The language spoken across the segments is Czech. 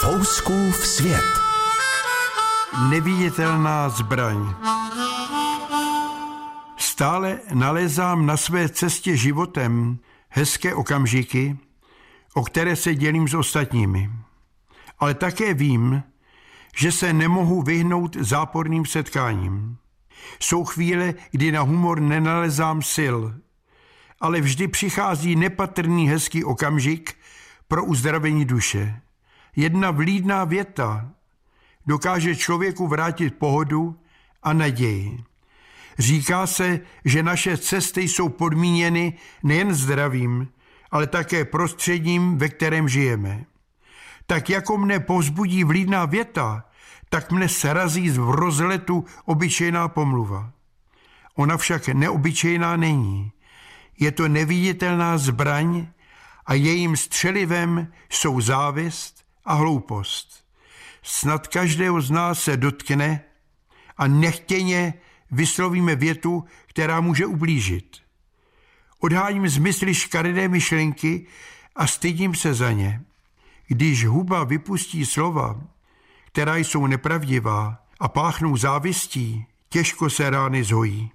Fouskův svět. Neviditelná zbraň. Stále nalezám na své cestě životem hezké okamžiky, o které se dělím s ostatními. Ale také vím, že se nemohu vyhnout záporným setkáním. Jsou chvíle, kdy na humor nenalezám sil, ale vždy přichází nepatrný hezký okamžik pro uzdravení duše. Jedna vlídná věta dokáže člověku vrátit pohodu a naději. Říká se, že naše cesty jsou podmíněny nejen zdravím, ale také prostředím, ve kterém žijeme. Tak jako mne povzbudí vlídná věta, tak mne srazí v rozletu obyčejná pomluva. Ona však neobyčejná není. Je to neviditelná zbraň a jejím střelivem jsou závist a hloupost. Snad každého z nás se dotkne a nechtěně vyslovíme větu, která může ublížit. Odháním z mysli škaredé myšlenky a stydím se za ně. Když huba vypustí slova, která jsou nepravdivá a páchnou závistí, těžko se rány zhojí.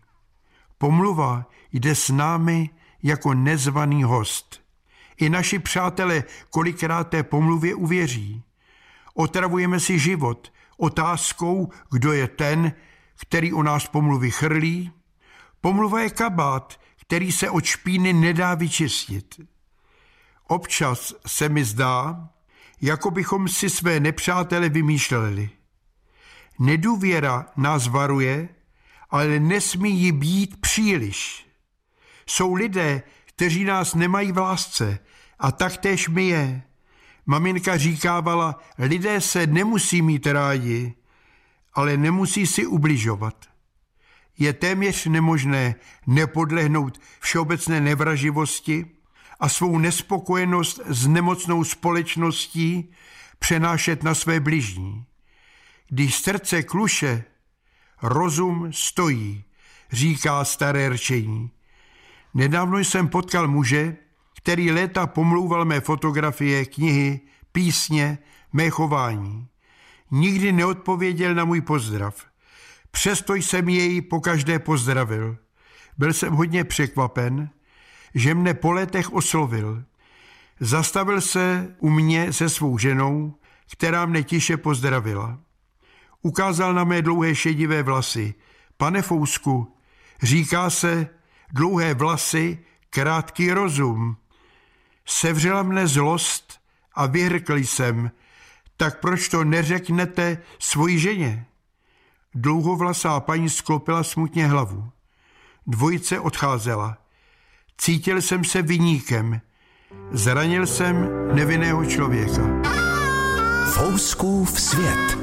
Pomluva jde s námi jako nezvaný host. I naši přátelé kolikrát té pomluvě uvěří. Otravujeme si život otázkou, kdo je ten, který o nás pomluvy chrlí. Pomluva je kabát, který se od špíny nedá vyčistit. Občas se mi zdá, jako bychom si své nepřátele vymýšleli. Nedůvěra nás varuje, ale nesmí jí být příliš. Jsou lidé, kteří nás nemají v lásce a taktéž my je. Maminka říkávala, lidé se nemusí mít rádi, ale nemusí si ubližovat. Je téměř nemožné nepodlehnout všeobecné nevraživosti a svou nespokojenost s nemocnou společností přenášet na své bližní. Když srdce kluše, rozum stojí, říká staré rčení. Nedávno jsem potkal muže, který léta pomlouval mé fotografie, knihy, písně, mé chování. Nikdy neodpověděl na můj pozdrav. Přesto jsem jej pokaždé pozdravil. Byl jsem hodně překvapen, že mne po letech oslovil. Zastavil se u mě se svou ženou, která mne tiše pozdravila. Ukázal na mé dlouhé šedivé vlasy. Pane Fousku, říká se dlouhé vlasy, krátký rozum. Sevřela mne zlost a vyhrkl jsem, tak proč to neřeknete svoji ženě? Dlouhovlasá paní sklopila smutně hlavu. Dvojice odcházela. Cítil jsem se vyníkem. Zranil jsem nevinného člověka. Fouskův svět.